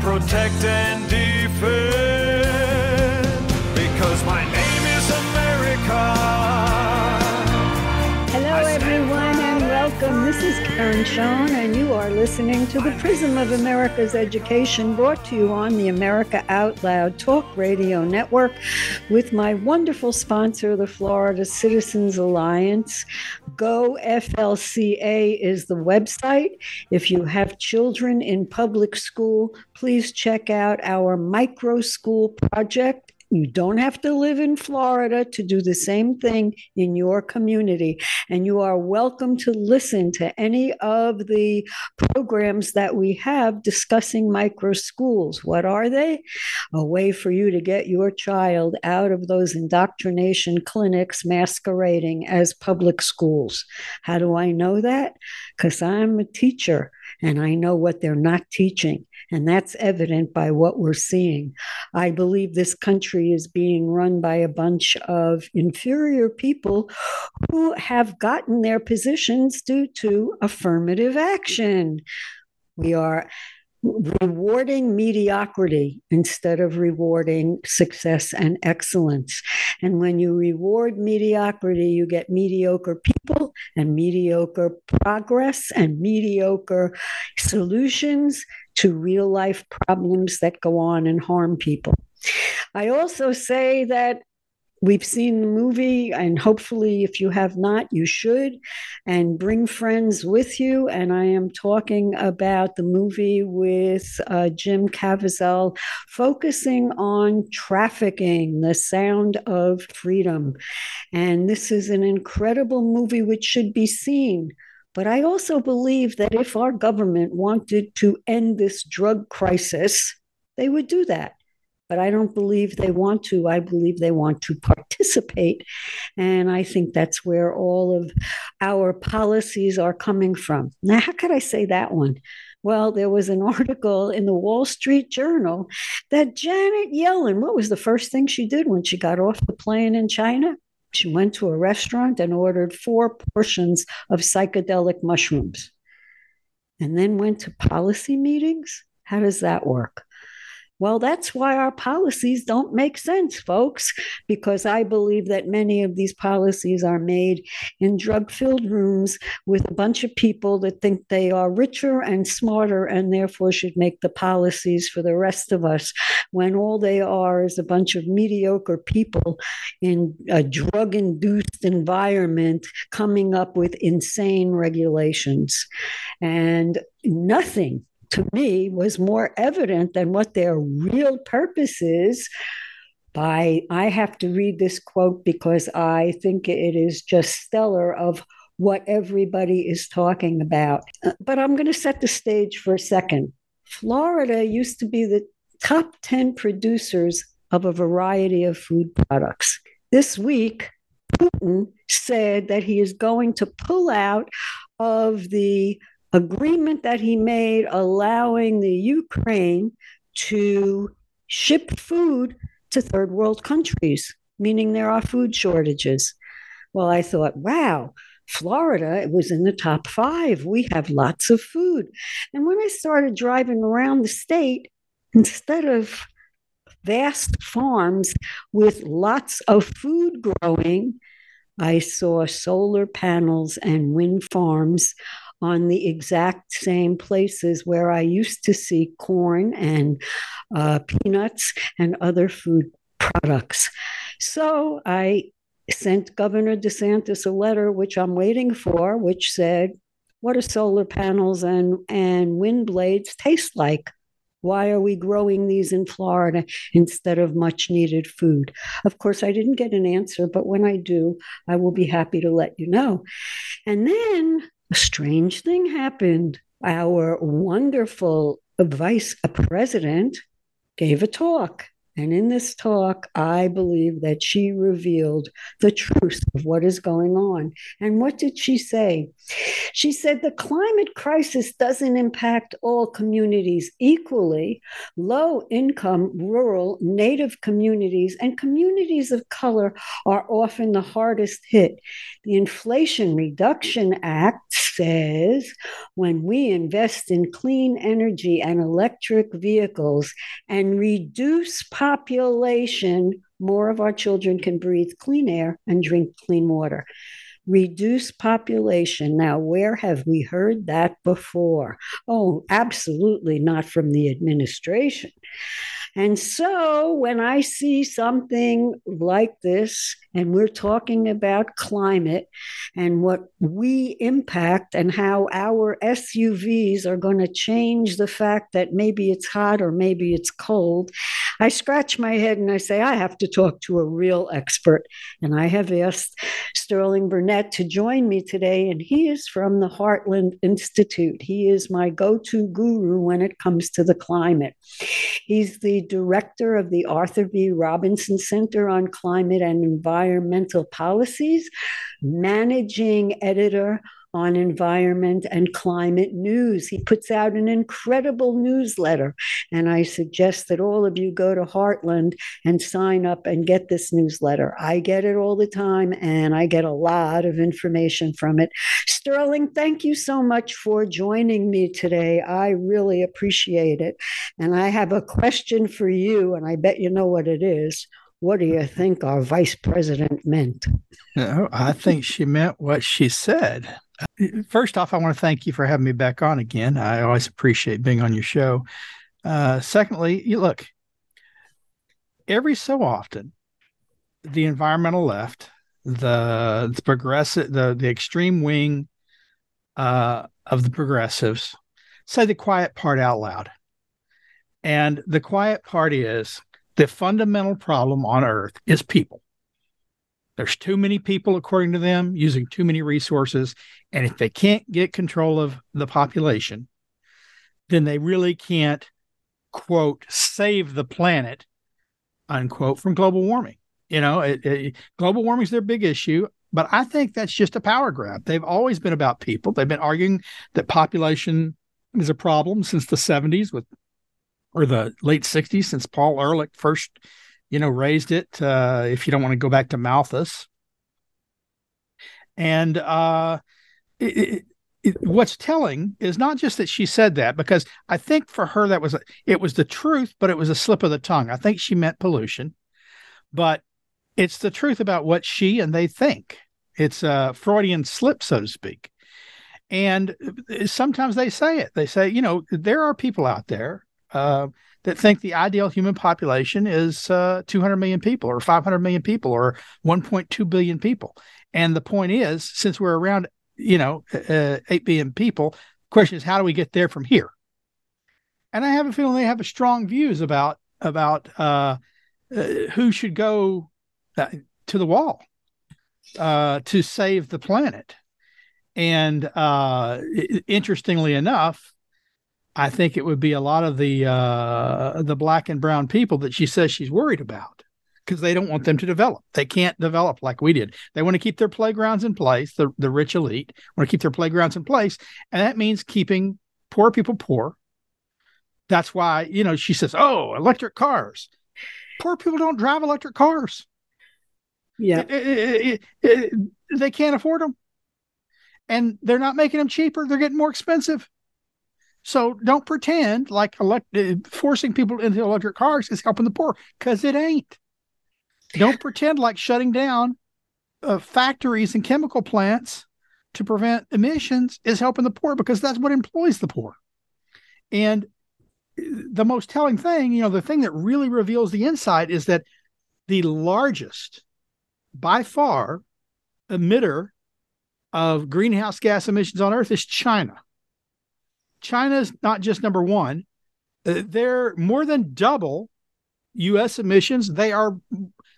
protect and defend This is Karen Schoen, and you are listening to the Prism of America's Education brought to you on the America Out Loud Talk Radio Network with my wonderful sponsor, the Florida Citizens Alliance. GoFLCA is the website. If you have children in public school, please check out our micro school project. You don't have to live in Florida to do the same thing in your community. And you are welcome to listen to any of the programs that we have discussing micro schools. What are they? A way for you to get your child out of those indoctrination clinics masquerading as public schools. How do I know that? Because I'm a teacher and I know what they're not teaching. And that's evident by what we're seeing. I believe this country is being run by a bunch of inferior people who have gotten their positions due to affirmative action. We are rewarding mediocrity instead of rewarding success and excellence. And when you reward mediocrity, you get mediocre people and mediocre progress and mediocre solutions to real life problems that go on and harm people. I also say that we've seen the movie, and hopefully, if you have not, you should, and bring friends with you. And I am talking about the movie with uh, Jim Caviezel, focusing on trafficking, the sound of freedom. And this is an incredible movie which should be seen. But I also believe that if our government wanted to end this drug crisis, they would do that but I don't believe they want to. I believe they want to participate. And I think that's where all of our policies are coming from. Now, how could I say that one? Well, there was an article in the Wall Street Journal that Janet Yellen, what was the first thing she did when she got off the plane in China? She went to a restaurant and ordered four portions of psychedelic mushrooms and then went to policy meetings. How does that work? Well, that's why our policies don't make sense, folks, because I believe that many of these policies are made in drug filled rooms with a bunch of people that think they are richer and smarter and therefore should make the policies for the rest of us when all they are is a bunch of mediocre people in a drug induced environment coming up with insane regulations. And nothing to me was more evident than what their real purpose is by i have to read this quote because i think it is just stellar of what everybody is talking about. Uh, but i'm going to set the stage for a second. Florida used to be the top 10 producers of a variety of food products. This week putin said that he is going to pull out of the agreement that he made allowing the Ukraine to ship food to third world countries, meaning there are food shortages. Well, I thought, wow, Florida was in the top five. We have lots of food. And when I started driving around the state, instead of vast farms with lots of food growing, I saw solar panels and wind farms on the exact same places where I used to see corn and uh, peanuts and other food products. So I sent Governor DeSantis a letter, which I'm waiting for, which said, What do solar panels and, and wind blades taste like? Why are we growing these in Florida instead of much needed food? Of course, I didn't get an answer, but when I do, I will be happy to let you know. And then a strange thing happened. Our wonderful vice president gave a talk. And in this talk, I believe that she revealed the truth of what is going on. And what did she say? She said the climate crisis doesn't impact all communities equally. Low income, rural, native communities, and communities of color are often the hardest hit. The Inflation Reduction Act says when we invest in clean energy and electric vehicles and reduce population, more of our children can breathe clean air and drink clean water. Reduce population. Now, where have we heard that before? Oh, absolutely not from the administration. And so when I see something like this, and we're talking about climate and what we impact and how our SUVs are going to change the fact that maybe it's hot or maybe it's cold, I scratch my head and I say, I have to talk to a real expert. And I have asked Sterling Burnett to join me today, and he is from the Heartland Institute. He is my go to guru when it comes to the climate. He's the director of the Arthur B. Robinson Center on Climate and Environmental Policies, managing editor on environment and climate news. He puts out an incredible newsletter. And I suggest that all of you go to Heartland and sign up and get this newsletter. I get it all the time and I get a lot of information from it. Sterling, thank you so much for joining me today. I really appreciate it. And I have a question for you, and I bet you know what it is. What do you think our vice president meant? No, I think she meant what she said. First off, I want to thank you for having me back on again. I always appreciate being on your show. Uh, secondly, you look, every so often, the environmental left, the, the progressive, the, the extreme wing uh, of the progressives say the quiet part out loud. And the quiet part is the fundamental problem on earth is people. There's too many people, according to them, using too many resources. And if they can't get control of the population, then they really can't, quote, save the planet, unquote, from global warming. You know, it, it, global warming is their big issue, but I think that's just a power grab. They've always been about people. They've been arguing that population is a problem since the 70s with or the late 60s since Paul Ehrlich first you know, raised it. Uh, if you don't want to go back to Malthus, and uh, it, it, what's telling is not just that she said that, because I think for her that was a, it was the truth, but it was a slip of the tongue. I think she meant pollution, but it's the truth about what she and they think. It's a Freudian slip, so to speak. And uh, sometimes they say it. They say, you know, there are people out there. Uh, that think the ideal human population is uh, 200 million people or 500 million people or 1.2 billion people. And the point is, since we're around, you know, uh, 8 billion people, the question is, how do we get there from here? And I have a feeling they have a strong views about about uh, uh who should go uh, to the wall uh, to save the planet. And interestingly enough, I think it would be a lot of the uh, the black and brown people that she says she's worried about because they don't want them to develop. They can't develop like we did. They want to keep their playgrounds in place. The the rich elite want to keep their playgrounds in place, and that means keeping poor people poor. That's why you know she says, "Oh, electric cars." Poor people don't drive electric cars. Yeah, it, it, it, they can't afford them, and they're not making them cheaper. They're getting more expensive. So don't pretend like elect- uh, forcing people into electric cars is helping the poor because it ain't. Don't pretend like shutting down uh, factories and chemical plants to prevent emissions is helping the poor because that's what employs the poor. And uh, the most telling thing, you know, the thing that really reveals the insight is that the largest, by far, emitter of greenhouse gas emissions on Earth is China. China's not just number one, uh, they're more than double US emissions. They are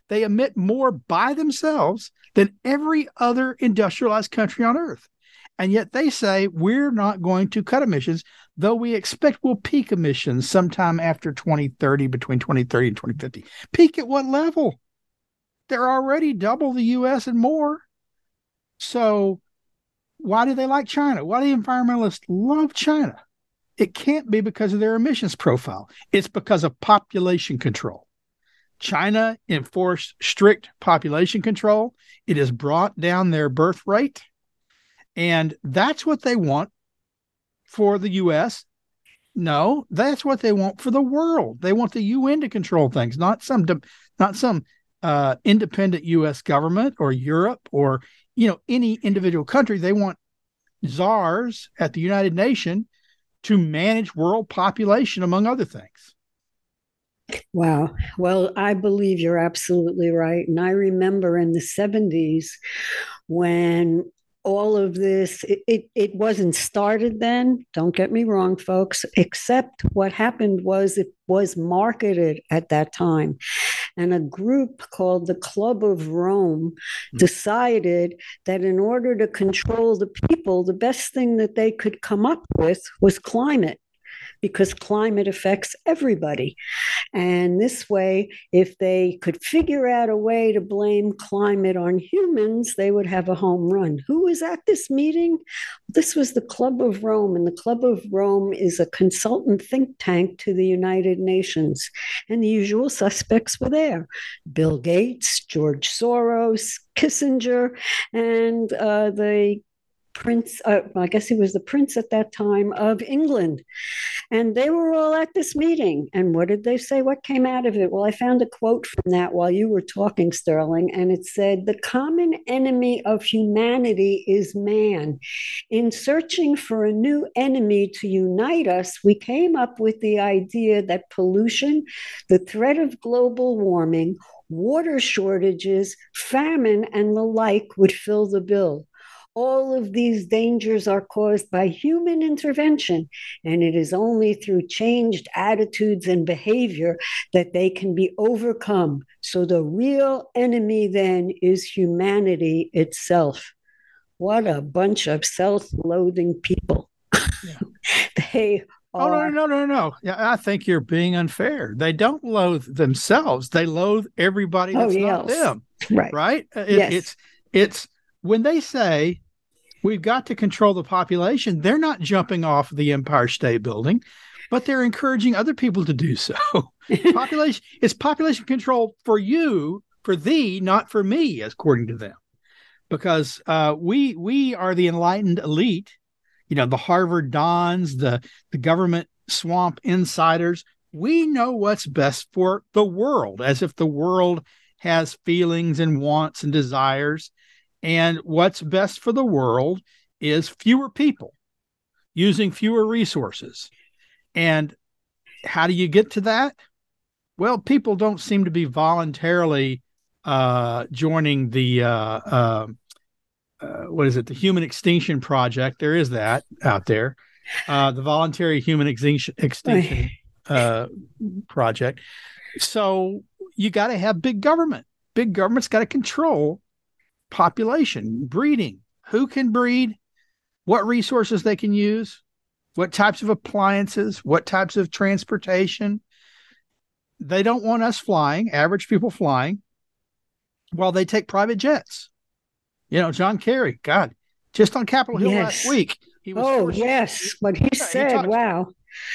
they emit more by themselves than every other industrialized country on earth. And yet they say we're not going to cut emissions. though we expect we'll peak emissions sometime after 2030, between 2030 and 2050. Peak at what level? They're already double the US and more. So, why do they like China? Why do environmentalists love China? It can't be because of their emissions profile, it's because of population control. China enforced strict population control. It has brought down their birth rate. And that's what they want for the US. No, that's what they want for the world. They want the UN to control things, not some not some uh, independent US government or Europe or you know any individual country. They want czars at the United Nations to manage world population among other things. Wow. Well, I believe you're absolutely right. And I remember in the 70s when all of this it, it, it, wasn't started then don't get me wrong folks except what happened was it was marketed at that time and a group called the club of rome mm-hmm. decided that in order to control the people the best thing that they could come up with was climate because climate affects everybody. And this way, if they could figure out a way to blame climate on humans, they would have a home run. Who was at this meeting? This was the Club of Rome, and the Club of Rome is a consultant think tank to the United Nations. And the usual suspects were there Bill Gates, George Soros, Kissinger, and uh, the prince, uh, I guess he was the prince at that time of England. And they were all at this meeting. And what did they say? What came out of it? Well, I found a quote from that while you were talking, Sterling, and it said, The common enemy of humanity is man. In searching for a new enemy to unite us, we came up with the idea that pollution, the threat of global warming, water shortages, famine, and the like would fill the bill. All of these dangers are caused by human intervention, and it is only through changed attitudes and behavior that they can be overcome. So the real enemy then is humanity itself. What a bunch of self loathing people. Yeah. they Oh no, no, no, no! Yeah, I think you're being unfair. They don't loathe themselves; they loathe everybody oh, that's oh, yes. not them. Right? Right? Uh, it, yes. It's it's when they say we've got to control the population, they're not jumping off the Empire State Building, but they're encouraging other people to do so. population it's population control for you, for thee, not for me, according to them, because uh, we we are the enlightened elite. You know, the Harvard dons, the the government swamp insiders. We know what's best for the world, as if the world has feelings and wants and desires and what's best for the world is fewer people using fewer resources. And how do you get to that? Well, people don't seem to be voluntarily uh, joining the uh, uh, uh what is it? The Human Extinction Project. There is that out there. Uh, the Voluntary Human Extinction, Extinction uh, Project. So you got to have big government. Big government's got to control population, breeding, who can breed, what resources they can use, what types of appliances, what types of transportation. They don't want us flying, average people flying, while they take private jets. You know, John Kerry, God, just on Capitol Hill yes. last week. He was oh, yes. What he yeah, said, he talked, wow.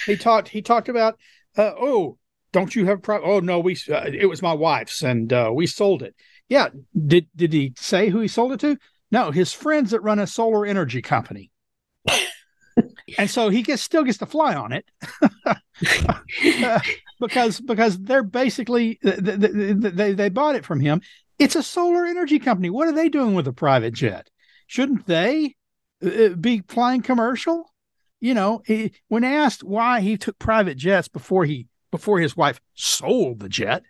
He talked, he talked about, uh, oh, don't you have private? Oh, no, we, uh, it was my wife's and uh, we sold it. Yeah. Did did he say who he sold it to? No, his friends that run a solar energy company. and so he gets still gets to fly on it because because they're basically they, they they bought it from him. It's a solar energy company. What are they doing with a private jet? Shouldn't they uh, uh, be flying commercial? You know, he, when asked why he took private jets before he before his wife sold the jet,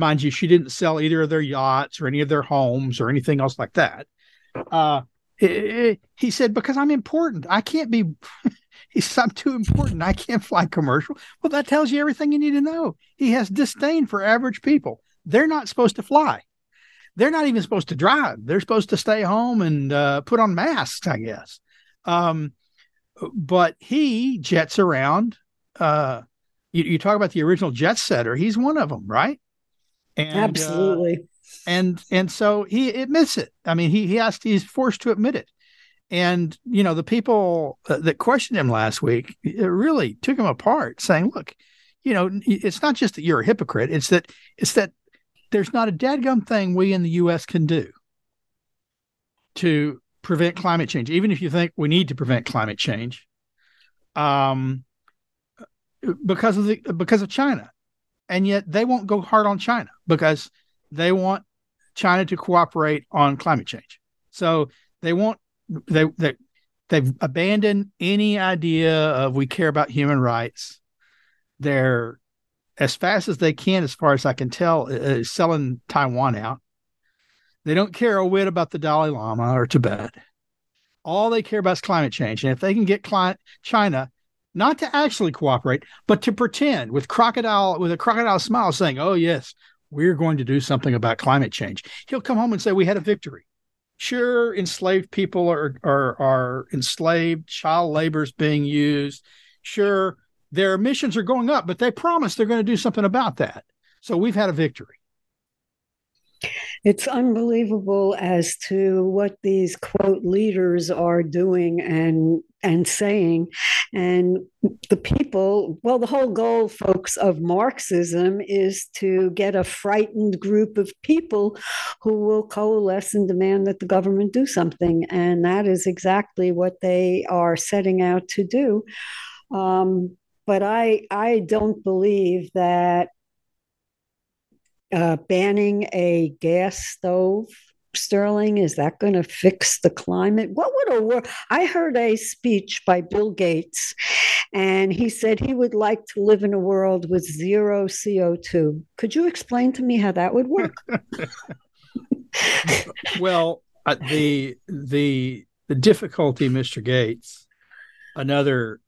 Mind you, she didn't sell either of their yachts or any of their homes or anything else like that. Uh, he said, because I'm important. I can't be, he I'm too important. I can't fly commercial. Well, that tells you everything you need to know. He has disdain for average people. They're not supposed to fly. They're not even supposed to drive. They're supposed to stay home and uh, put on masks, I guess. Um, but he jets around. Uh, you, you talk about the original jet setter. He's one of them, right? And, uh, Absolutely. Uh, and and so he admits it. I mean, he he has to, he's forced to admit it. And you know, the people uh, that questioned him last week really took him apart, saying, "Look, you know, it's not just that you're a hypocrite; it's that it's that there's not a dadgum thing we in the U.S. can do to prevent climate change, even if you think we need to prevent climate change, um, because of the because of China, and yet they won't go hard on China because they want China to cooperate on climate change. So they want they they they've abandoned any idea of we care about human rights. They're as fast as they can, as far as I can tell, uh, selling Taiwan out. They don't care a whit about the Dalai Lama or Tibet. All they care about is climate change. And if they can get client, China not to actually cooperate, but to pretend with crocodile with a crocodile smile saying, "Oh yes, we're going to do something about climate change." He'll come home and say, "We had a victory." Sure, enslaved people are are, are enslaved, child labor is being used. Sure, their emissions are going up, but they promise they're going to do something about that. So we've had a victory it's unbelievable as to what these quote leaders are doing and and saying. And the people well the whole goal folks of marxism is to get a frightened group of people who will coalesce and demand that the government do something. And that is exactly what they are setting out to do. Um, but i i don't believe that uh, banning a gas stove Sterling, is that going to fix the climate? What would a work? I heard a speech by Bill Gates, and he said he would like to live in a world with zero CO2. Could you explain to me how that would work? well, uh, the the the difficulty, Mr. Gates, another,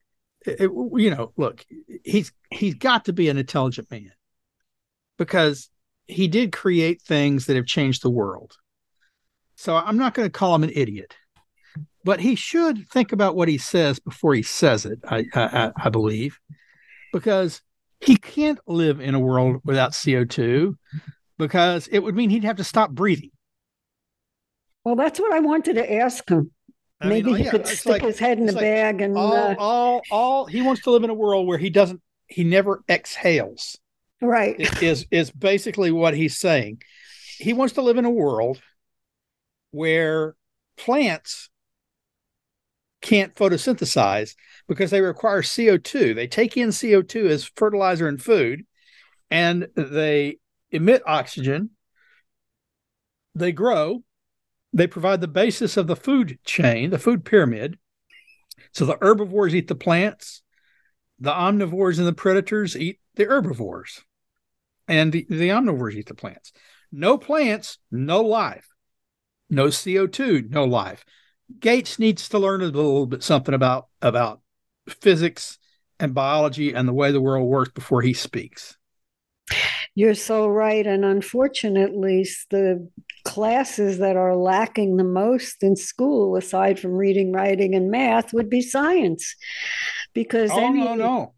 it, you know, look, he's he's got to be an intelligent man because he did create things that have changed the world. So I'm not going to call him an idiot, but he should think about what he says before he says it. I, I, I believe, because he can't live in a world without CO2, because it would mean he'd have to stop breathing. Well, that's what I wanted to ask him. I Maybe mean, he yeah, could stick like, his head in a like bag and all, uh, all, all. He wants to live in a world where he doesn't. He never exhales right. is is basically what he's saying. He wants to live in a world where plants can't photosynthesize because they require CO2 they take in CO2 as fertilizer and food and they emit oxygen. They grow. They provide the basis of the food chain the food pyramid. So the herbivores eat the plants. The omnivores and the predators eat the herbivores and the, the omnivores eat the plants. No plants, no life. No CO2, no life. Gates needs to learn a little bit something about about physics and biology and the way the world works before he speaks. You're so right. And unfortunately, the classes that are lacking the most in school, aside from reading, writing, and math, would be science. Because oh, any, no, no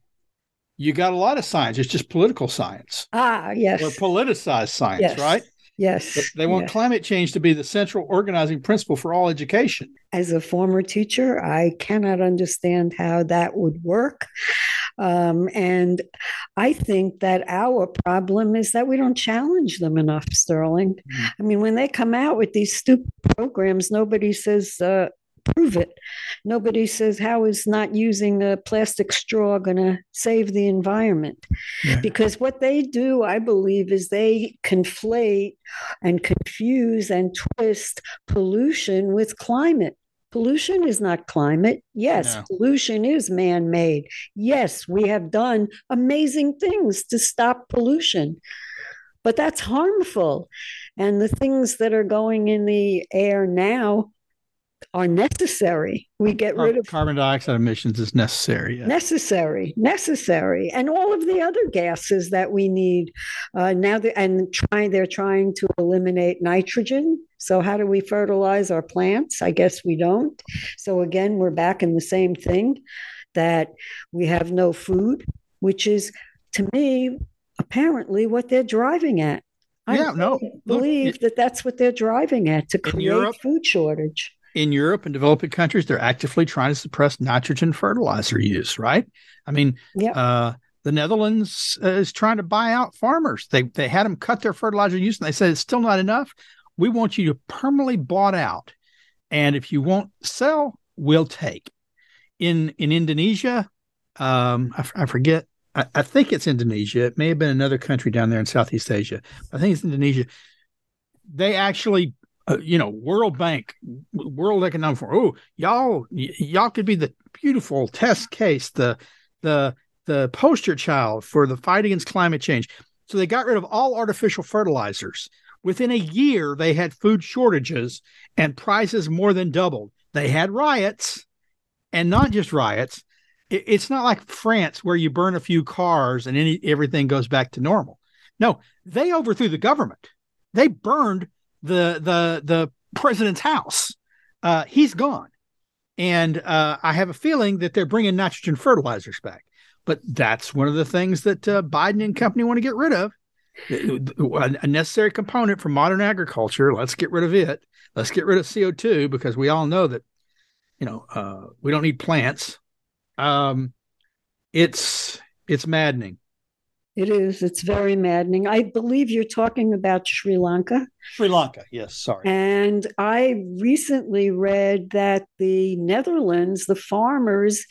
you got a lot of science. It's just political science. Ah, yes. Or politicized science, yes. right? Yes. They want yes. climate change to be the central organizing principle for all education. As a former teacher, I cannot understand how that would work. Um, and I think that our problem is that we don't challenge them enough, Sterling. Mm. I mean, when they come out with these stupid programs, nobody says, uh, prove it. Nobody says how is not using a plastic straw going to save the environment. Yeah. Because what they do, I believe, is they conflate and confuse and twist pollution with climate. Pollution is not climate. Yes, no. pollution is man made. Yes, we have done amazing things to stop pollution, but that's harmful. And the things that are going in the air now are necessary. We get rid of carbon dioxide emissions is necessary. Yeah. Necessary, necessary, and all of the other gases that we need uh, now. and trying, they're trying to eliminate nitrogen. So how do we fertilize our plants? I guess we don't. So again, we're back in the same thing that we have no food, which is to me apparently what they're driving at. I yeah, no, believe look, that that's what they're driving at to create Europe, food shortage in Europe and developing countries, they're actively trying to suppress nitrogen fertilizer use, right? I mean, yep. uh, the Netherlands uh, is trying to buy out farmers. They they had them cut their fertilizer use, and they said it's still not enough. We want you to permanently bought out, and if you won't sell, we'll take. In in Indonesia, um, I, I forget. I, I think it's Indonesia. It may have been another country down there in Southeast Asia. I think it's Indonesia. They actually uh, you know, World Bank, World Economic Forum. Oh, y'all, y- y'all could be the beautiful test case, the the the poster child for the fight against climate change. So they got rid of all artificial fertilizers. Within a year, they had food shortages and prices more than doubled. They had riots, and not just riots. It, it's not like France where you burn a few cars and any everything goes back to normal. No, they overthrew the government. They burned the the the president's house. Uh, he's gone, and uh, I have a feeling that they're bringing nitrogen fertilizers back. But that's one of the things that uh, Biden and company want to get rid of. A necessary component for modern agriculture. Let's get rid of it. Let's get rid of CO two because we all know that, you know, uh, we don't need plants. Um, it's it's maddening. It is. It's very maddening. I believe you're talking about Sri Lanka. Sri Lanka, yes, sorry. And I recently read that the Netherlands, the farmers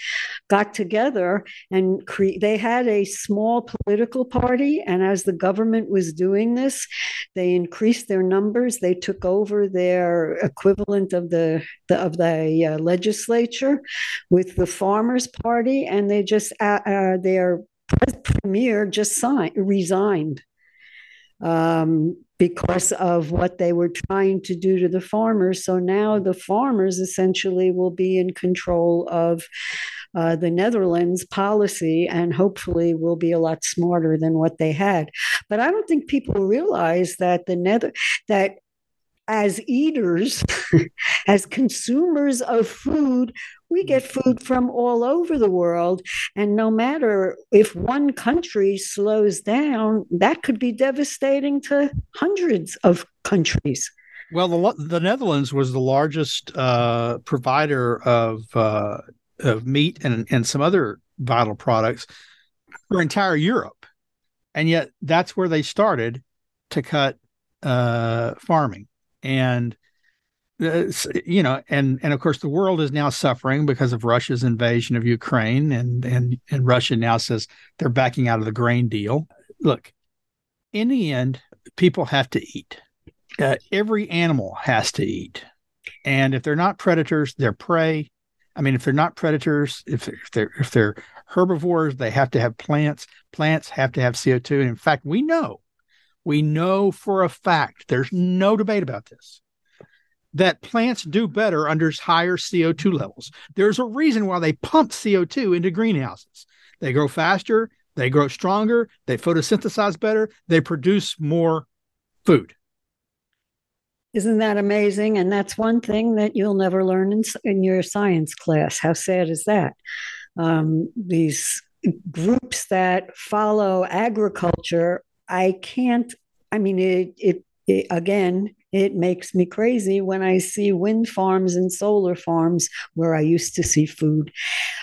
got together and cre- they had a small political party. And as the government was doing this, they increased their numbers. They took over their equivalent of the, the of the uh, legislature with the Farmers Party, and they just uh, uh, their premier just signed, resigned um, because of what they were trying to do to the farmers. So now the farmers essentially will be in control of uh, the Netherlands policy and hopefully will be a lot smarter than what they had. But I don't think people realize that the Nether that as eaters, as consumers of food, we get food from all over the world. And no matter if one country slows down, that could be devastating to hundreds of countries. Well, the, the Netherlands was the largest uh, provider of, uh, of meat and, and some other vital products for entire Europe. And yet that's where they started to cut uh, farming and you know and and of course the world is now suffering because of Russia's invasion of Ukraine and and and Russia now says they're backing out of the grain deal. Look in the end people have to eat. Uh, every animal has to eat. And if they're not predators they're prey. I mean if they're not predators if, if they're if they're herbivores they have to have plants. Plants have to have co2 and in fact we know we know for a fact, there's no debate about this, that plants do better under higher CO2 levels. There's a reason why they pump CO2 into greenhouses. They grow faster, they grow stronger, they photosynthesize better, they produce more food. Isn't that amazing? And that's one thing that you'll never learn in, in your science class. How sad is that? Um, these groups that follow agriculture I can't, I mean, it, it, it, again, it makes me crazy when I see wind farms and solar farms where I used to see food.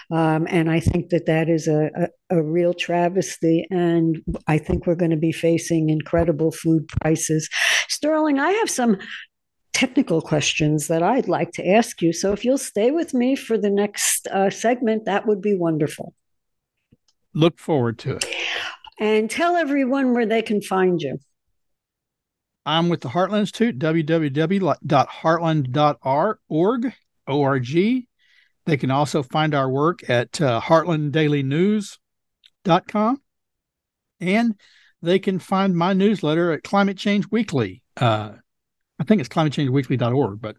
Um, and I think that that is a, a, a real travesty. And I think we're going to be facing incredible food prices. Sterling, I have some technical questions that I'd like to ask you. So if you'll stay with me for the next uh, segment, that would be wonderful. Look forward to it and tell everyone where they can find you. I'm with the Heartland Institute, www.heartland.org. O-R-G. They can also find our work at uh, heartlanddailynews.com. And they can find my newsletter at Climate Change Weekly. Uh, I think it's climatechangeweekly.org, but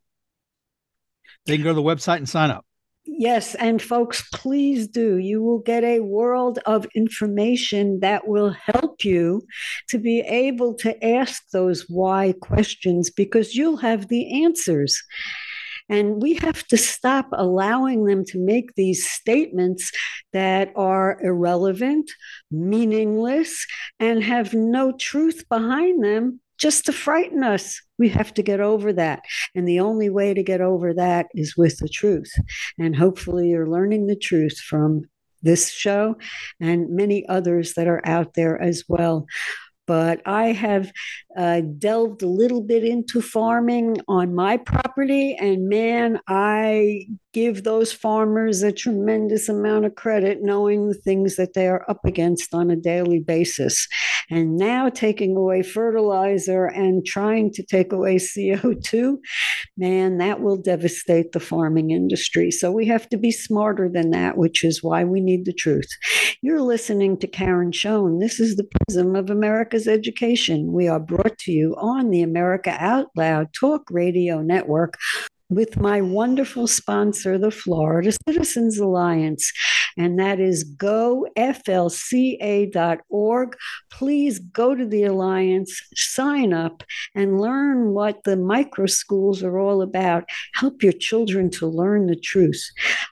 they can go to the website and sign up. Yes, and folks, please do. You will get a world of information that will help you to be able to ask those why questions because you'll have the answers. And we have to stop allowing them to make these statements that are irrelevant, meaningless, and have no truth behind them just to frighten us. We have to get over that. And the only way to get over that is with the truth. And hopefully, you're learning the truth from this show and many others that are out there as well but I have uh, delved a little bit into farming on my property, and man, I give those farmers a tremendous amount of credit knowing the things that they are up against on a daily basis. And now taking away fertilizer and trying to take away CO2, man, that will devastate the farming industry. So we have to be smarter than that, which is why we need the truth. You're listening to Karen Schoen. This is the Prism of America's Education. We are brought to you on the America Out Loud Talk Radio Network with my wonderful sponsor, the Florida Citizens Alliance, and that is goflca.org. Please go to the Alliance, sign up, and learn what the micro schools are all about. Help your children to learn the truth.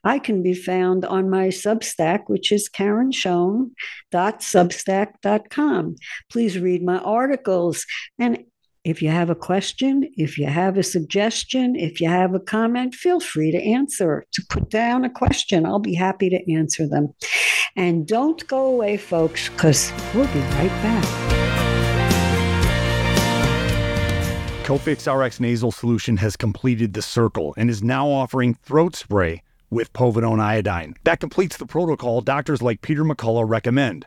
I can be found on my Substack, which is karenschoen.substack.com. Please read my articles and if you have a question, if you have a suggestion, if you have a comment, feel free to answer, to put down a question. I'll be happy to answer them. And don't go away, folks, because we'll be right back. Cofix RX nasal solution has completed the circle and is now offering throat spray with povidone iodine. That completes the protocol doctors like Peter McCullough recommend.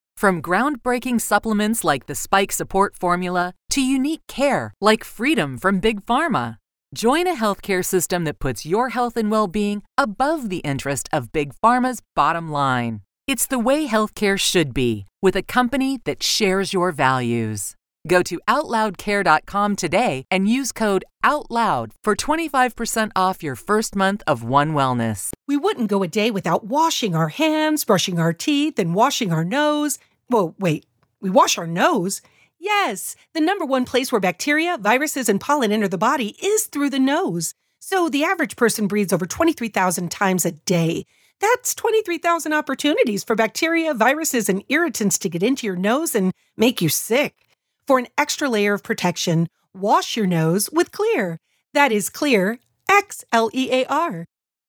From groundbreaking supplements like the Spike Support Formula to unique care like Freedom from Big Pharma. Join a healthcare system that puts your health and well being above the interest of Big Pharma's bottom line. It's the way healthcare should be, with a company that shares your values. Go to OutLoudCare.com today and use code OUTLOUD for 25% off your first month of One Wellness. We wouldn't go a day without washing our hands, brushing our teeth, and washing our nose. Well, wait, we wash our nose? Yes, the number one place where bacteria, viruses, and pollen enter the body is through the nose. So the average person breathes over 23,000 times a day. That's 23,000 opportunities for bacteria, viruses, and irritants to get into your nose and make you sick. For an extra layer of protection, wash your nose with Xlear. That is Xlear, X L E A R.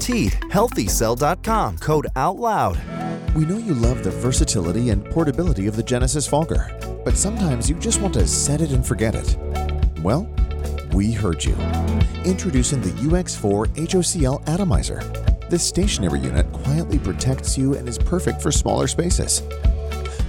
Healthycell.com. Code OUTLOUD. We know you love the versatility and portability of the Genesis Fogger, but sometimes you just want to set it and forget it. Well, we heard you. Introducing the UX4 HOCL Atomizer. This stationary unit quietly protects you and is perfect for smaller spaces.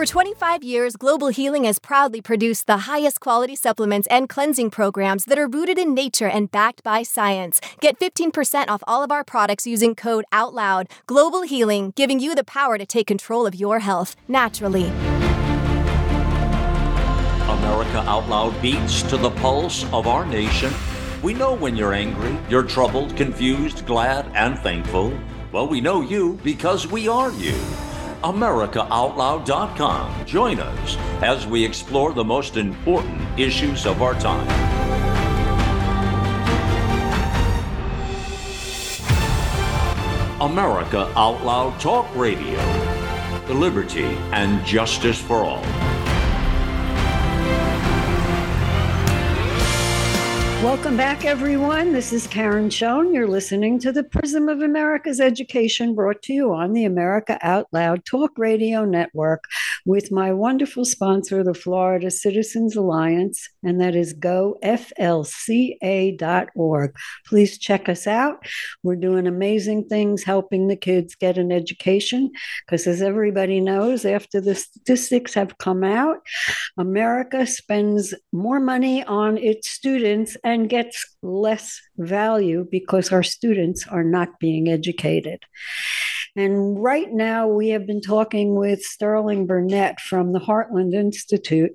For 25 years, Global Healing has proudly produced the highest quality supplements and cleansing programs that are rooted in nature and backed by science. Get 15% off all of our products using code OUTLOUD. Global Healing, giving you the power to take control of your health naturally. America Out Loud beats to the pulse of our nation. We know when you're angry, you're troubled, confused, glad, and thankful. Well, we know you because we are you. AmericaOutloud.com. Join us as we explore the most important issues of our time. America Out Loud Talk Radio. The Liberty and justice for all. Welcome back, everyone. This is Karen Schoen. You're listening to the Prism of America's Education brought to you on the America Out Loud Talk Radio Network with my wonderful sponsor, the Florida Citizens Alliance, and that is goflca.org. Please check us out. We're doing amazing things helping the kids get an education because, as everybody knows, after the statistics have come out, America spends more money on its students and gets less value because our students are not being educated. And right now, we have been talking with Sterling Burnett from the Heartland Institute,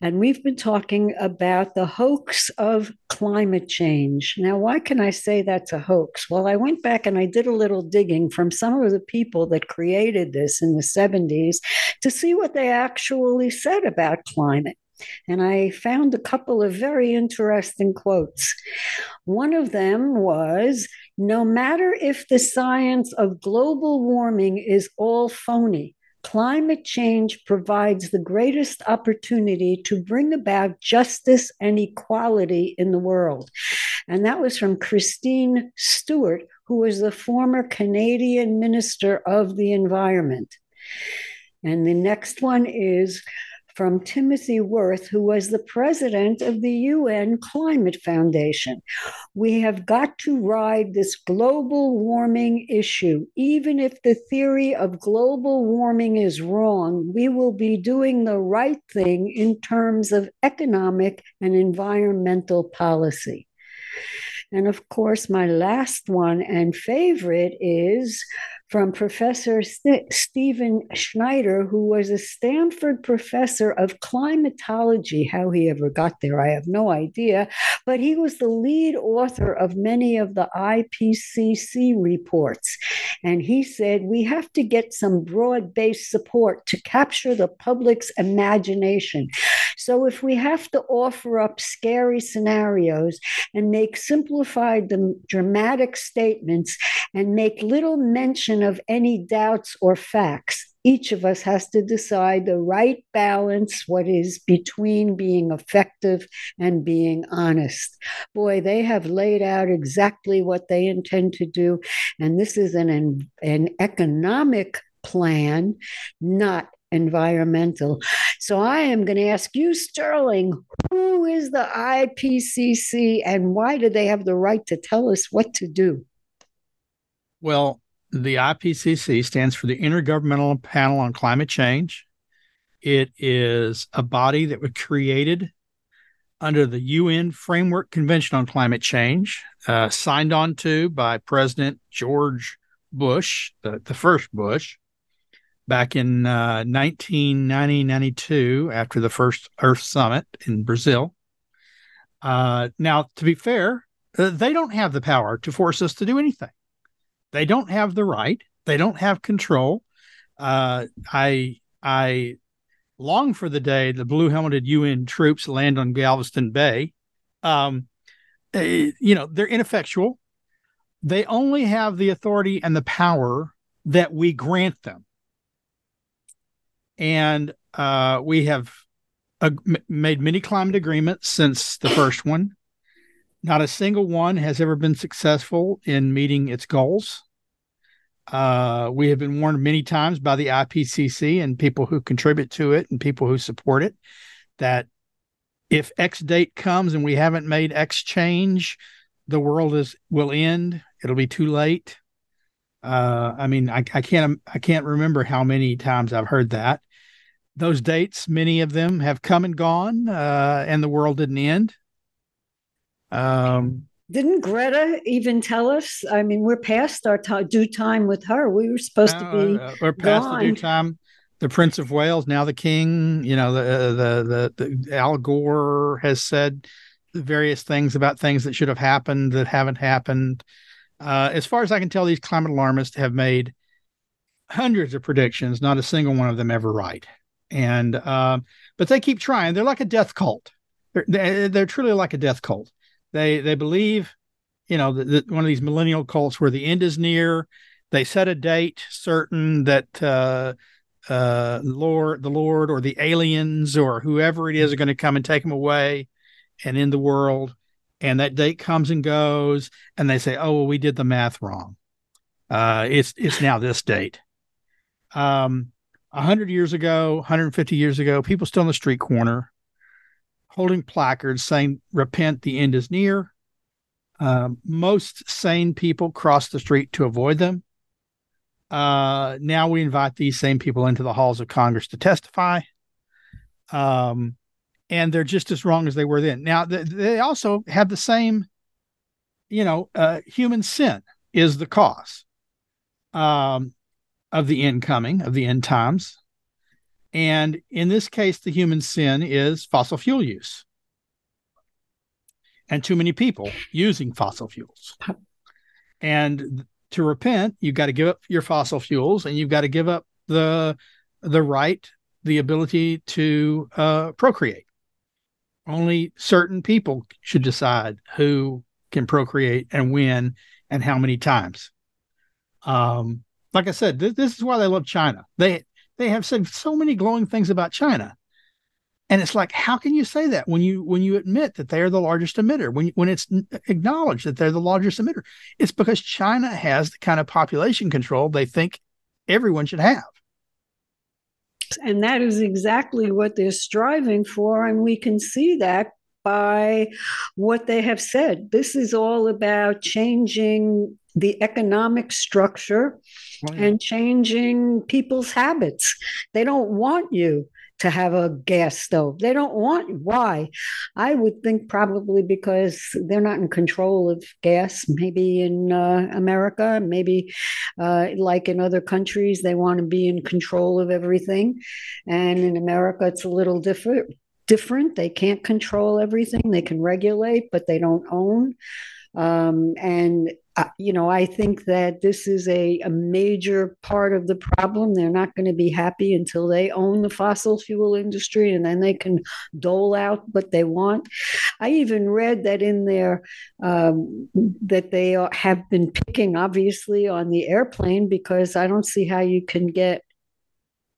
and we've been talking about the hoax of climate change. Now, why can I say that's a hoax? Well, I went back and I did a little digging from some of the people that created this in the 70s to see what they actually said about climate. And I found a couple of very interesting quotes. One of them was No matter if the science of global warming is all phony, climate change provides the greatest opportunity to bring about justice and equality in the world. And that was from Christine Stewart, who was the former Canadian Minister of the Environment. And the next one is from Timothy Wirth, who was the president of the UN Climate Foundation. We have got to ride this global warming issue. Even if the theory of global warming is wrong, we will be doing the right thing in terms of economic and environmental policy. And of course, my last one and favorite is from Professor St- Stephen Schneider, who was a Stanford professor of climatology. How he ever got there, I have no idea. But he was the lead author of many of the IPCC reports. And he said, We have to get some broad based support to capture the public's imagination. So if we have to offer up scary scenarios and make simplified, dramatic statements and make little mention of any doubts or facts, each of us has to decide the right balance, what is between being effective and being honest. Boy, they have laid out exactly what they intend to do. And this is an, an economic plan, not environmental. So I am going to ask you, Sterling, who is the IPCC and why do they have the right to tell us what to do? Well, the IPCC stands for the Intergovernmental Panel on Climate Change. It is a body that was created under the UN Framework Convention on Climate Change, uh, signed on to by President George Bush, the, the first Bush, back in uh, 1990 92 after the first Earth Summit in Brazil. Uh, now, to be fair, uh, they don't have the power to force us to do anything. They don't have the right. They don't have control. Uh, I I long for the day the blue helmeted UN troops land on Galveston Bay. Um, uh, you know they're ineffectual. they only have the authority and the power that we grant them. And uh, we have uh, made many climate agreements since the first one. Not a single one has ever been successful in meeting its goals. Uh, we have been warned many times by the IPCC and people who contribute to it and people who support it that if X date comes and we haven't made X change, the world is will end. It'll be too late. Uh, I mean, I, I can't I can't remember how many times I've heard that. Those dates, many of them have come and gone, uh, and the world didn't end. Um, didn't Greta even tell us? I mean, we're past our t- due time with her. We were supposed to be. Uh, we're past gone. the due time. The Prince of Wales, now the King. You know, the the the, the Al Gore has said various things about things that should have happened that haven't happened. Uh, as far as I can tell, these climate alarmists have made hundreds of predictions, not a single one of them ever right. And uh, but they keep trying. They're like a death cult. They're, they're truly like a death cult. They they believe, you know, that one of these millennial cults where the end is near. They set a date certain that uh, uh, Lord, the Lord, or the aliens, or whoever it is, are going to come and take them away and in the world. And that date comes and goes, and they say, "Oh, well, we did the math wrong. Uh, it's it's now this date." Um, hundred years ago, 150 years ago, people still in the street corner holding placards saying, Repent, the end is near. Um, most sane people cross the street to avoid them. Uh, now we invite these same people into the halls of Congress to testify. Um, and they're just as wrong as they were then. Now, th- they also have the same, you know, uh, human sin is the cause um, of the incoming, of the end times. And in this case, the human sin is fossil fuel use and too many people using fossil fuels. And to repent, you've got to give up your fossil fuels and you've got to give up the the right, the ability to uh, procreate. Only certain people should decide who can procreate and when and how many times. Um, like I said, th- this is why they love China. They they have said so many glowing things about China. And it's like, how can you say that when you when you admit that they are the largest emitter? When when it's acknowledged that they're the largest emitter, it's because China has the kind of population control they think everyone should have. And that is exactly what they're striving for, and we can see that by what they have said. This is all about changing the economic structure oh, and changing people's habits. They don't want you to have a gas stove. They don't want why? I would think probably because they're not in control of gas. Maybe in uh, America, maybe uh, like in other countries, they want to be in control of everything. And in America, it's a little different. Different. They can't control everything. They can regulate, but they don't own. Um, and you know, I think that this is a, a major part of the problem. They're not going to be happy until they own the fossil fuel industry and then they can dole out what they want. I even read that in there um, that they are, have been picking, obviously, on the airplane because I don't see how you can get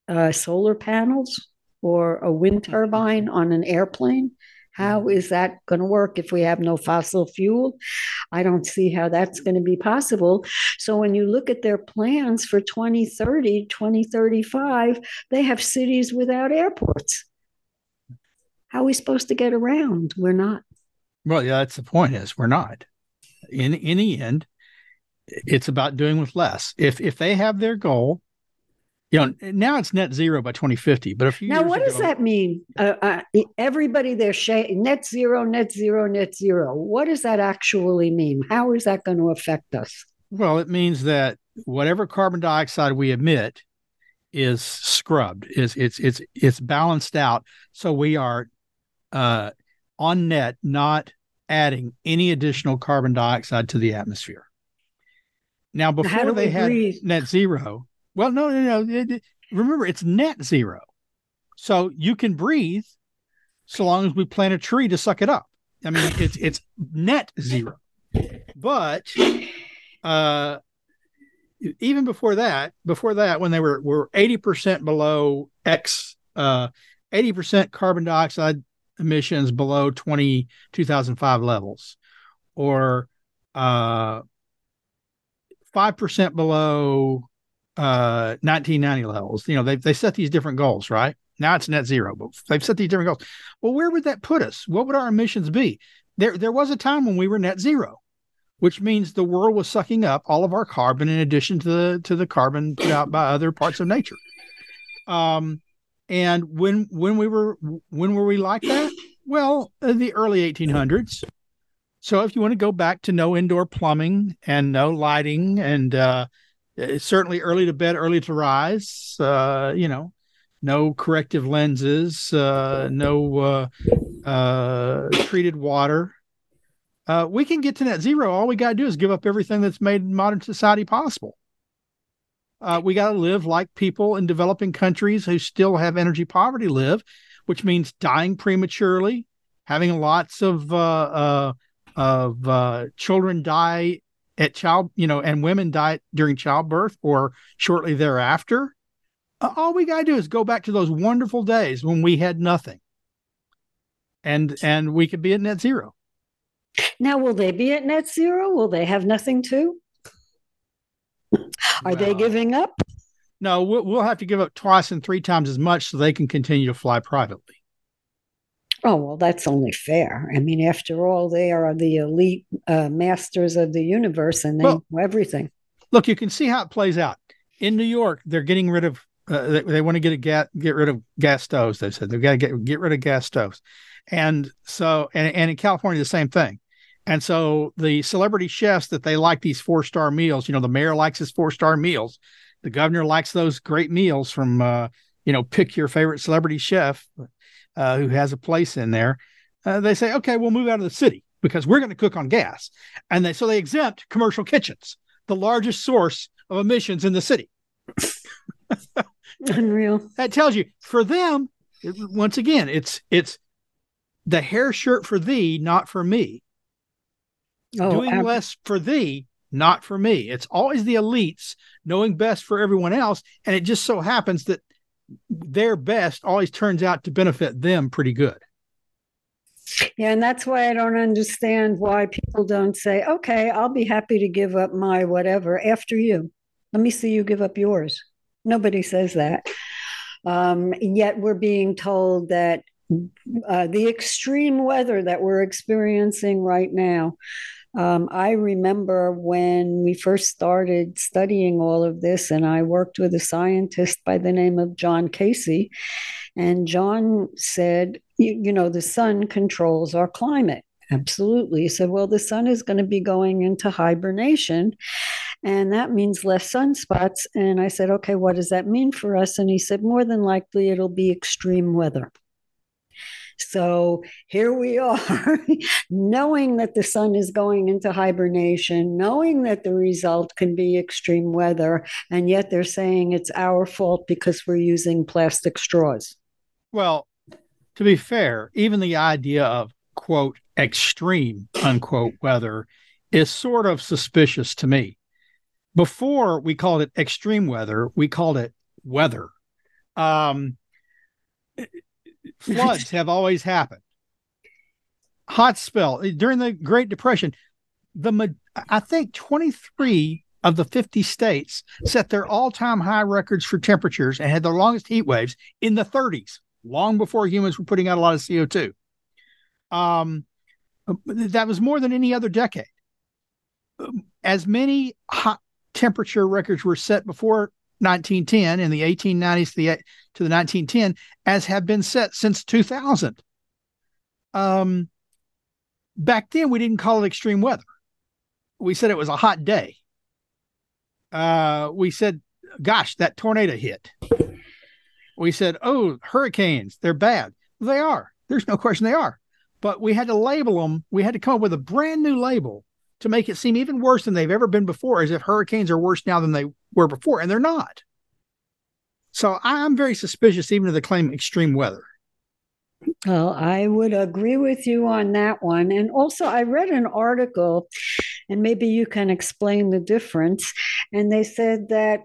uh, solar panels or a wind turbine on an airplane. How is that going to work if we have no fossil fuel? I don't see how that's going to be possible. So when you look at their plans for 2030, 2035, they have cities without airports. How are we supposed to get around? We're not. Well, yeah, that's the point is we're not. In in the end, it's about doing with less. If if they have their goal you know now it's net zero by 2050 but a few now what ago, does that mean? Uh, uh, everybody they're sh- net zero net zero net zero. What does that actually mean? How is that going to affect us? Well it means that whatever carbon dioxide we emit is scrubbed is it's it's it's balanced out. So we are uh on net not adding any additional carbon dioxide to the atmosphere. Now before they had breathe? net zero well, no, no, no. Remember, it's net zero. So you can breathe so long as we plant a tree to suck it up. I mean, it's it's net zero. But uh, even before that, before that, when they were were eighty percent below X, uh, eighty percent carbon dioxide emissions below 20, 2005 levels, or uh, five percent below uh 1990 levels. You know, they they set these different goals, right? Now it's net zero, but they've set these different goals. Well, where would that put us? What would our emissions be? There there was a time when we were net zero which means the world was sucking up all of our carbon in addition to the to the carbon put out by other parts of nature. Um, and when when we were when were we like that? Well, the early 1800s. So if you want to go back to no indoor plumbing and no lighting and uh, certainly early to bed, early to rise, uh, you know, no corrective lenses, uh, no uh, uh, treated water, uh, we can get to net zero. All we got to do is give up everything that's made modern society possible. Uh, we got to live like people in developing countries who still have energy poverty live, which means dying prematurely, having lots of of children die at child, you know, and women die during childbirth or shortly thereafter. All we got to do is go back to those wonderful days when we had nothing, and and we could be at net zero. Now, will they be at net zero? Will they have nothing too? Are they giving up? No, we'll, we'll have to give up twice and three times as much so they can continue to fly privately. Oh, well, that's only fair. I mean, after all, they are the elite uh, masters of the universe and they well, know everything. Look, you can see how it plays out. In New York, they're getting rid of, uh, they, they, want to get a gas, get rid of gas stoves. They said they've got to get, get rid of gas stoves. And so, and, and in California, the same thing. And so the celebrity chefs that they like these four star meals, you know, the mayor likes his four star meals. The governor likes those great meals from, uh, you know, pick your favorite celebrity chef uh, who has a place in there. Uh, they say, okay, we'll move out of the city because we're going to cook on gas. And they, so they exempt commercial kitchens, the largest source of emissions in the city. Unreal. That tells you for them, once again, it's, it's the hair shirt for thee, not for me oh, doing ab- less for thee, not for me. It's always the elites knowing best for everyone else. And it just so happens that their best always turns out to benefit them pretty good. Yeah, and that's why I don't understand why people don't say, okay, I'll be happy to give up my whatever after you. Let me see you give up yours. Nobody says that. Um, yet we're being told that uh, the extreme weather that we're experiencing right now um, I remember when we first started studying all of this, and I worked with a scientist by the name of John Casey. And John said, you, you know, the sun controls our climate. Absolutely. He said, well, the sun is going to be going into hibernation, and that means less sunspots. And I said, okay, what does that mean for us? And he said, more than likely, it'll be extreme weather. So here we are, knowing that the sun is going into hibernation, knowing that the result can be extreme weather, and yet they're saying it's our fault because we're using plastic straws. Well, to be fair, even the idea of quote extreme unquote weather is sort of suspicious to me. Before we called it extreme weather, we called it weather. Um, floods have always happened. Hot spell during the Great Depression, the I think 23 of the 50 states set their all-time high records for temperatures and had the longest heat waves in the 30s, long before humans were putting out a lot of CO2. Um, that was more than any other decade. As many hot temperature records were set before 1910 in the 1890s to the to the 1910 as have been set since 2000. Um, back then we didn't call it extreme weather. We said it was a hot day. Uh, we said, "Gosh, that tornado hit." We said, "Oh, hurricanes, they're bad." They are. There's no question they are. But we had to label them. We had to come up with a brand new label to make it seem even worse than they've ever been before, as if hurricanes are worse now than they were before, and they're not. So I'm very suspicious, even of the claim extreme weather. Well, I would agree with you on that one. And also, I read an article, and maybe you can explain the difference. And they said that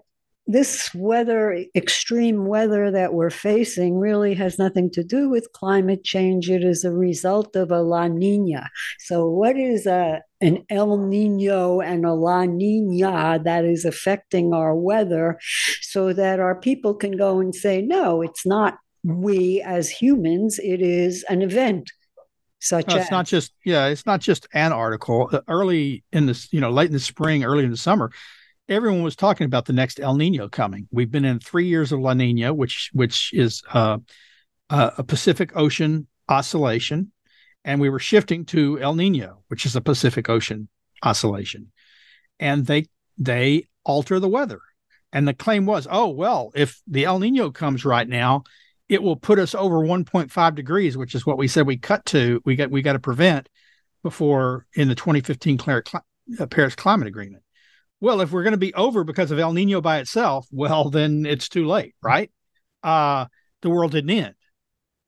this weather, extreme weather that we're facing, really has nothing to do with climate change. It is a result of a La Nina. So, what is a, an El Nino and a La Nina that is affecting our weather so that our people can go and say, no, it's not we as humans, it is an event such no, it's as. not just yeah it's not just an article early in this you know late in the spring early in the summer everyone was talking about the next el nino coming we've been in three years of la nina which which is uh, uh, a pacific ocean oscillation and we were shifting to el nino which is a pacific ocean oscillation and they they alter the weather and the claim was oh well if the el nino comes right now it will put us over 1.5 degrees, which is what we said we cut to. We got we got to prevent before in the 2015 uh, Paris Climate Agreement. Well, if we're going to be over because of El Nino by itself, well, then it's too late, right? Uh, the world didn't end.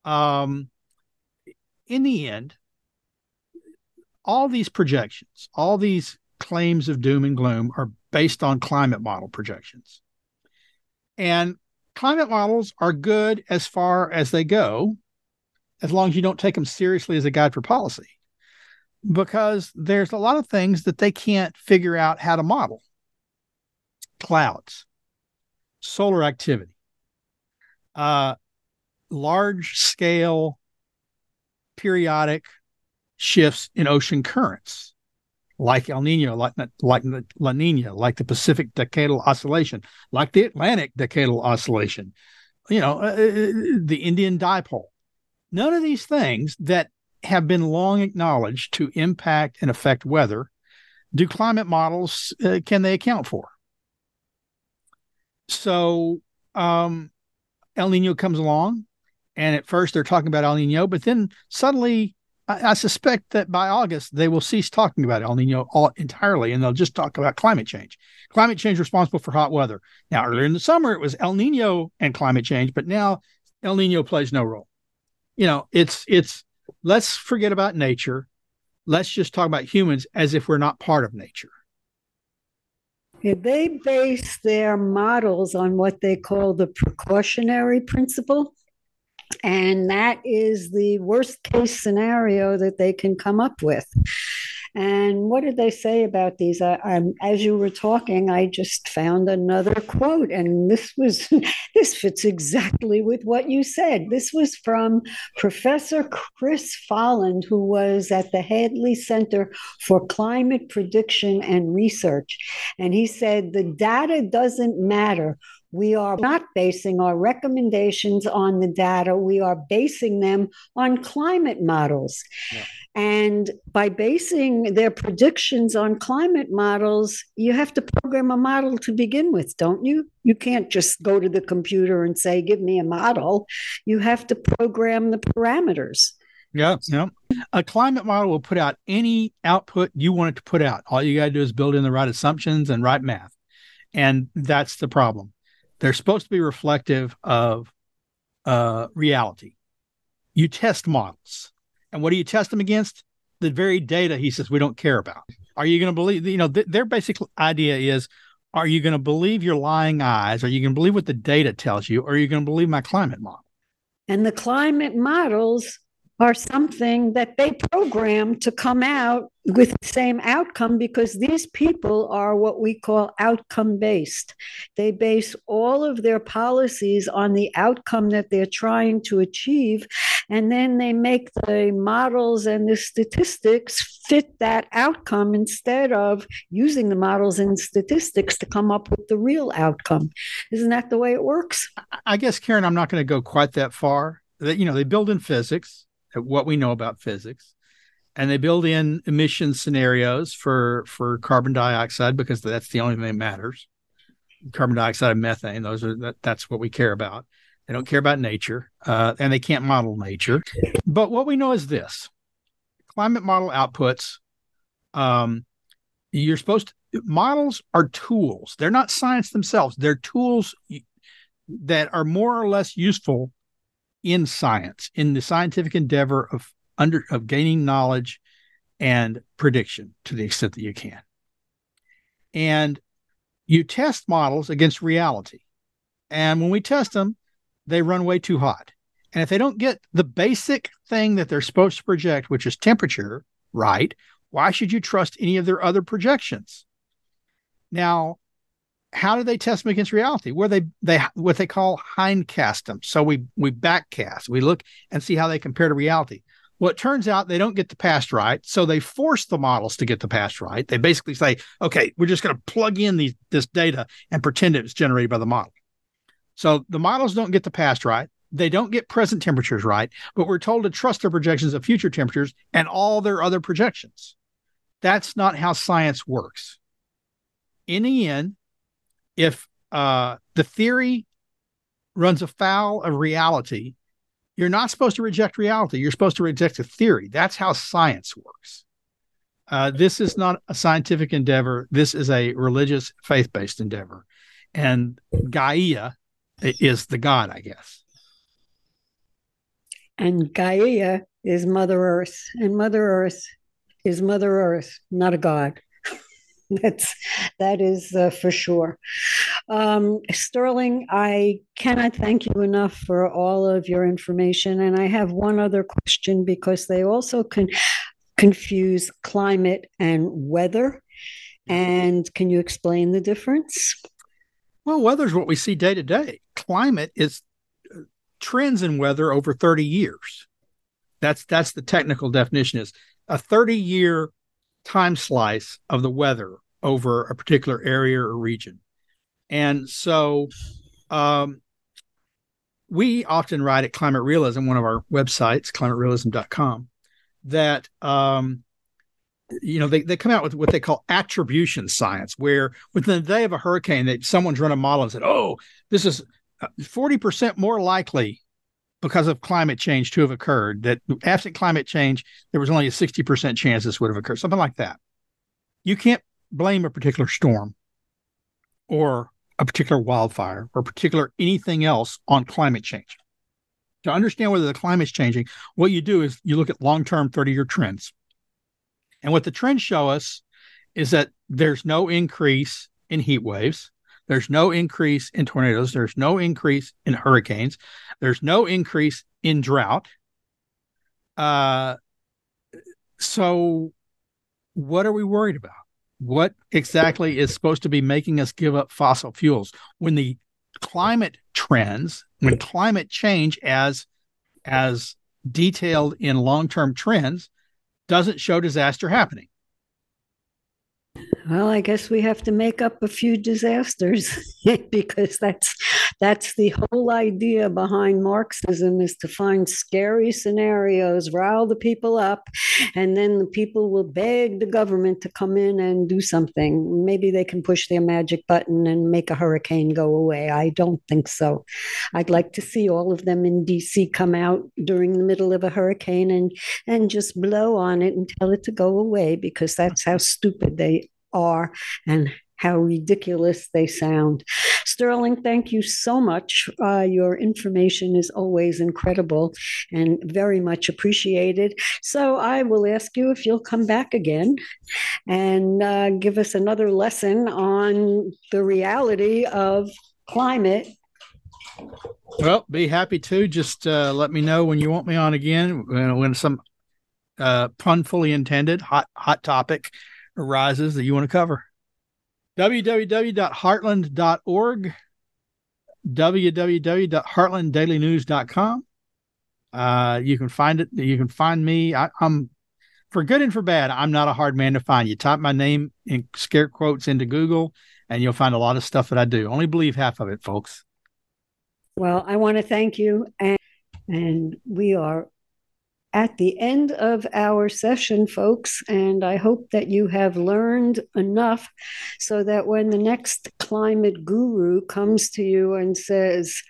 Um, in the end, all these projections, all these claims of doom and gloom are based on climate model projections. And climate models are good as far as they go, as long as you don't take them seriously as a guide for policy, because there's a lot of things that they can't figure out how to model clouds, solar activity, uh, large scale periodic shifts in ocean currents like El Nino, like like La Nina, like the Pacific Decadal Oscillation, like the Atlantic Decadal Oscillation, you know, uh, uh, the Indian Dipole. None of these things that have been long acknowledged to impact and affect weather do climate models uh, can they account for? So um, El Nino comes along, and at first they're talking about El Nino, but then suddenly I, I, suspect that by August they will cease talking about El Nino all entirely, and they'll just talk about climate change. Climate change responsible for hot weather. Now, earlier in the summer it was El Nino and climate change, but now El Nino plays no role. You know, it's it's let's forget about nature. Let's just talk about humans as if we're not part of nature. They base their models on what they call the precautionary principle. And that is the worst case scenario that they can come up with. And what did they say about these? I, I'm, as you were talking, I just found another quote, and this was this fits exactly with what you said. This was from Professor Chris Folland, who was at the Hadley Center for Climate Prediction and Research, and he said the data doesn't matter we are not basing our recommendations on the data, we are basing them on climate models. Yeah. And by basing their predictions on climate models, you have to program a model to begin with, don't you? You can't just go to the computer and say, give me a model. You have to program the parameters. Yeah, yeah. A climate model will put out any output you want it to put out. All you got to do is build in the right assumptions and right math. And that's the problem. They're supposed to be reflective of uh, reality. You test models. And what do you test them against? The very data he says we don't care about. Are you going to believe, you know, th- their basic idea is are you going to believe your lying eyes? Are you going to believe what the data tells you? Or are you going to believe my climate model? And the climate models are something that they program to come out with the same outcome because these people are what we call outcome based. They base all of their policies on the outcome that they're trying to achieve, and then they make the models and the statistics fit that outcome instead of using the models and statistics to come up with the real outcome. Isn't that the way it works? I guess, Karen, I'm not going to go quite that far. That you know, they build in physics what we know about physics. And they build in emission scenarios for for carbon dioxide because that's the only thing that matters. Carbon dioxide and methane those are that, that's what we care about. They don't care about nature uh, and they can't model nature. But what we know is this climate model outputs um, you're supposed to models are tools. They're not science themselves. They're tools that are more or less useful in science, in the scientific endeavor of under of gaining knowledge and prediction to the extent that you can. And you test models against reality. And when we test them, they run way too hot. And if they don't get the basic thing that they're supposed to project, which is temperature, right, why should you trust any of their other projections? Now, how do they test them against reality? Where they they what they call hindcast them. So we we backcast. We look and see how they compare to reality. Well, it turns out they don't get the past right, so they force the models to get the past right. They basically say, "Okay, we're just going to plug in these this data and pretend it was generated by the model." So the models don't get the past right. They don't get present temperatures right, but we're told to trust their projections of future temperatures and all their other projections. That's not how science works. In the end, if uh, the theory runs afoul of reality, you're not supposed to reject reality. You're supposed to reject the theory. That's how science works. Uh, this is not a scientific endeavor. This is a religious, faith based endeavor. And Gaia is the God, I guess. And Gaia is Mother Earth, and Mother Earth is Mother Earth, not a God. That's that is uh, for sure. Um, Sterling, I cannot thank you enough for all of your information, and I have one other question because they also can confuse climate and weather. And can you explain the difference? Well, weather is what we see day to day. Climate is uh, trends in weather over 30 years. That's that's the technical definition is a 30 year time slice of the weather over a particular area or region. And so um, we often write at Climate Realism, one of our websites, climaterealism.com, that um, you know they, they come out with what they call attribution science, where within the day of a hurricane, that someone's run a model and said, "Oh, this is 40% uh, more likely because of climate change to have occurred. That absent climate change, there was only a 60% chance this would have occurred, something like that. You can't blame a particular storm or a particular wildfire or particular anything else on climate change. To understand whether the climate's changing, what you do is you look at long-term 30-year trends. And what the trends show us is that there's no increase in heat waves. There's no increase in tornadoes. There's no increase in hurricanes. There's no increase in drought. Uh, so, what are we worried about? What exactly is supposed to be making us give up fossil fuels when the climate trends, when climate change, as as detailed in long term trends, doesn't show disaster happening? Well, I guess we have to make up a few disasters because that's that's the whole idea behind Marxism is to find scary scenarios, rile the people up, and then the people will beg the government to come in and do something. Maybe they can push their magic button and make a hurricane go away. I don't think so. I'd like to see all of them in DC come out during the middle of a hurricane and and just blow on it and tell it to go away because that's how stupid they are and how ridiculous they sound. Sterling, thank you so much. Uh, your information is always incredible and very much appreciated. So I will ask you if you'll come back again and uh, give us another lesson on the reality of climate. Well, be happy to. Just uh, let me know when you want me on again. When some uh, pun fully intended, hot hot topic arises that you want to cover www.heartland.org, www.heartlanddailynews.com. Uh, you can find it. You can find me. I, am for good and for bad. I'm not a hard man to find. You type my name in scare quotes into Google, and you'll find a lot of stuff that I do. Only believe half of it, folks. Well, I want to thank you, and and we are at the end of our session, folks, and I hope that you have learned enough so that when the next climate guru comes to you and says,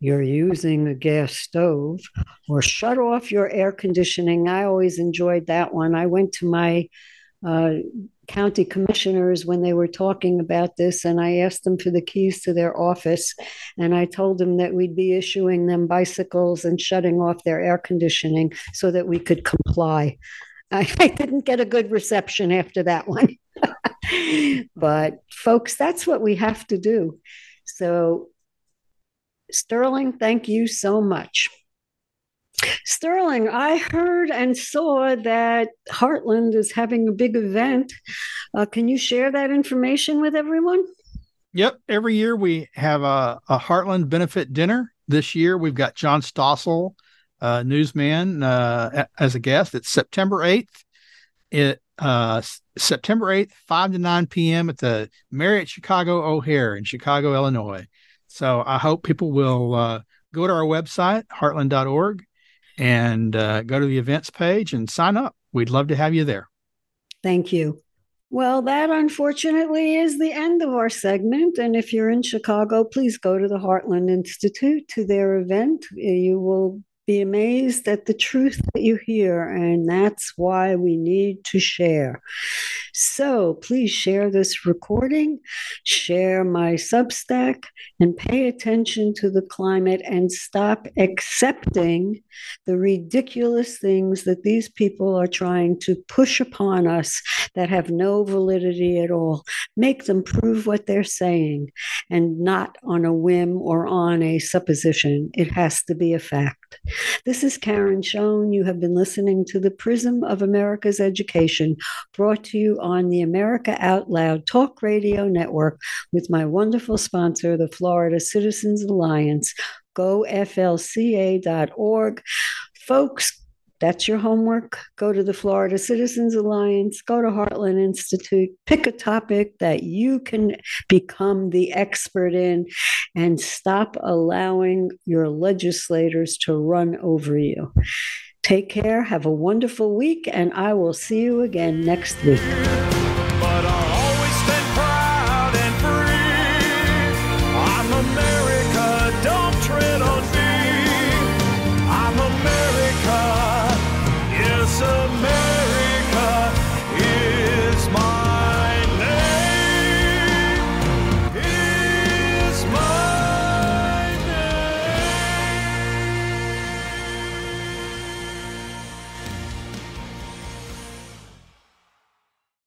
you're using a gas stove or shut off your air conditioning. I always enjoyed that one. I went to my uh, county commissioners when they were talking about this, and I asked them for the keys to their office, and I told them that we'd be issuing them bicycles and shutting off their air conditioning so that we could comply. I, I didn't get a good reception after that one. but folks, that's what we have to do. So, Sterling, thank you so much. Sterling, I heard and saw that Heartland is having a big event. Uh, can you share that information with everyone? Yep. Every year we have a, a Heartland benefit dinner. This year we've got John Stossel, uh, newsman, uh, as a guest. It's September 8th. It uh, September 8th, 5 to 9 p.m. at the Marriott Chicago O'Hare in Chicago, Illinois. So I hope people will uh, go to our website, heartland.org, and uh, go to the events page and sign up. We'd love to have you there. Thank you. Well, that unfortunately is the end of our segment. And if you're in Chicago, please go to the Heartland Institute to their event. You will be amazed at the truth that you hear, and that's why we need to share. So please share this recording, share my Substack, and pay attention to the climate and stop accepting the ridiculous things that these people are trying to push upon us that have no validity at all. Make them prove what they're saying and not on a whim or on a supposition. It has to be a fact. This is Karen Schoen. You have been listening to the Prism of America's Education, brought to you on the America Out Loud Talk Radio Network with my wonderful sponsor, the Florida Citizens Alliance. GoFLCA.org. Folks, that's your homework. Go to the Florida Citizens Alliance, go to Heartland Institute, pick a topic that you can become the expert in, and stop allowing your legislators to run over you. Take care, have a wonderful week, and I will see you again next week.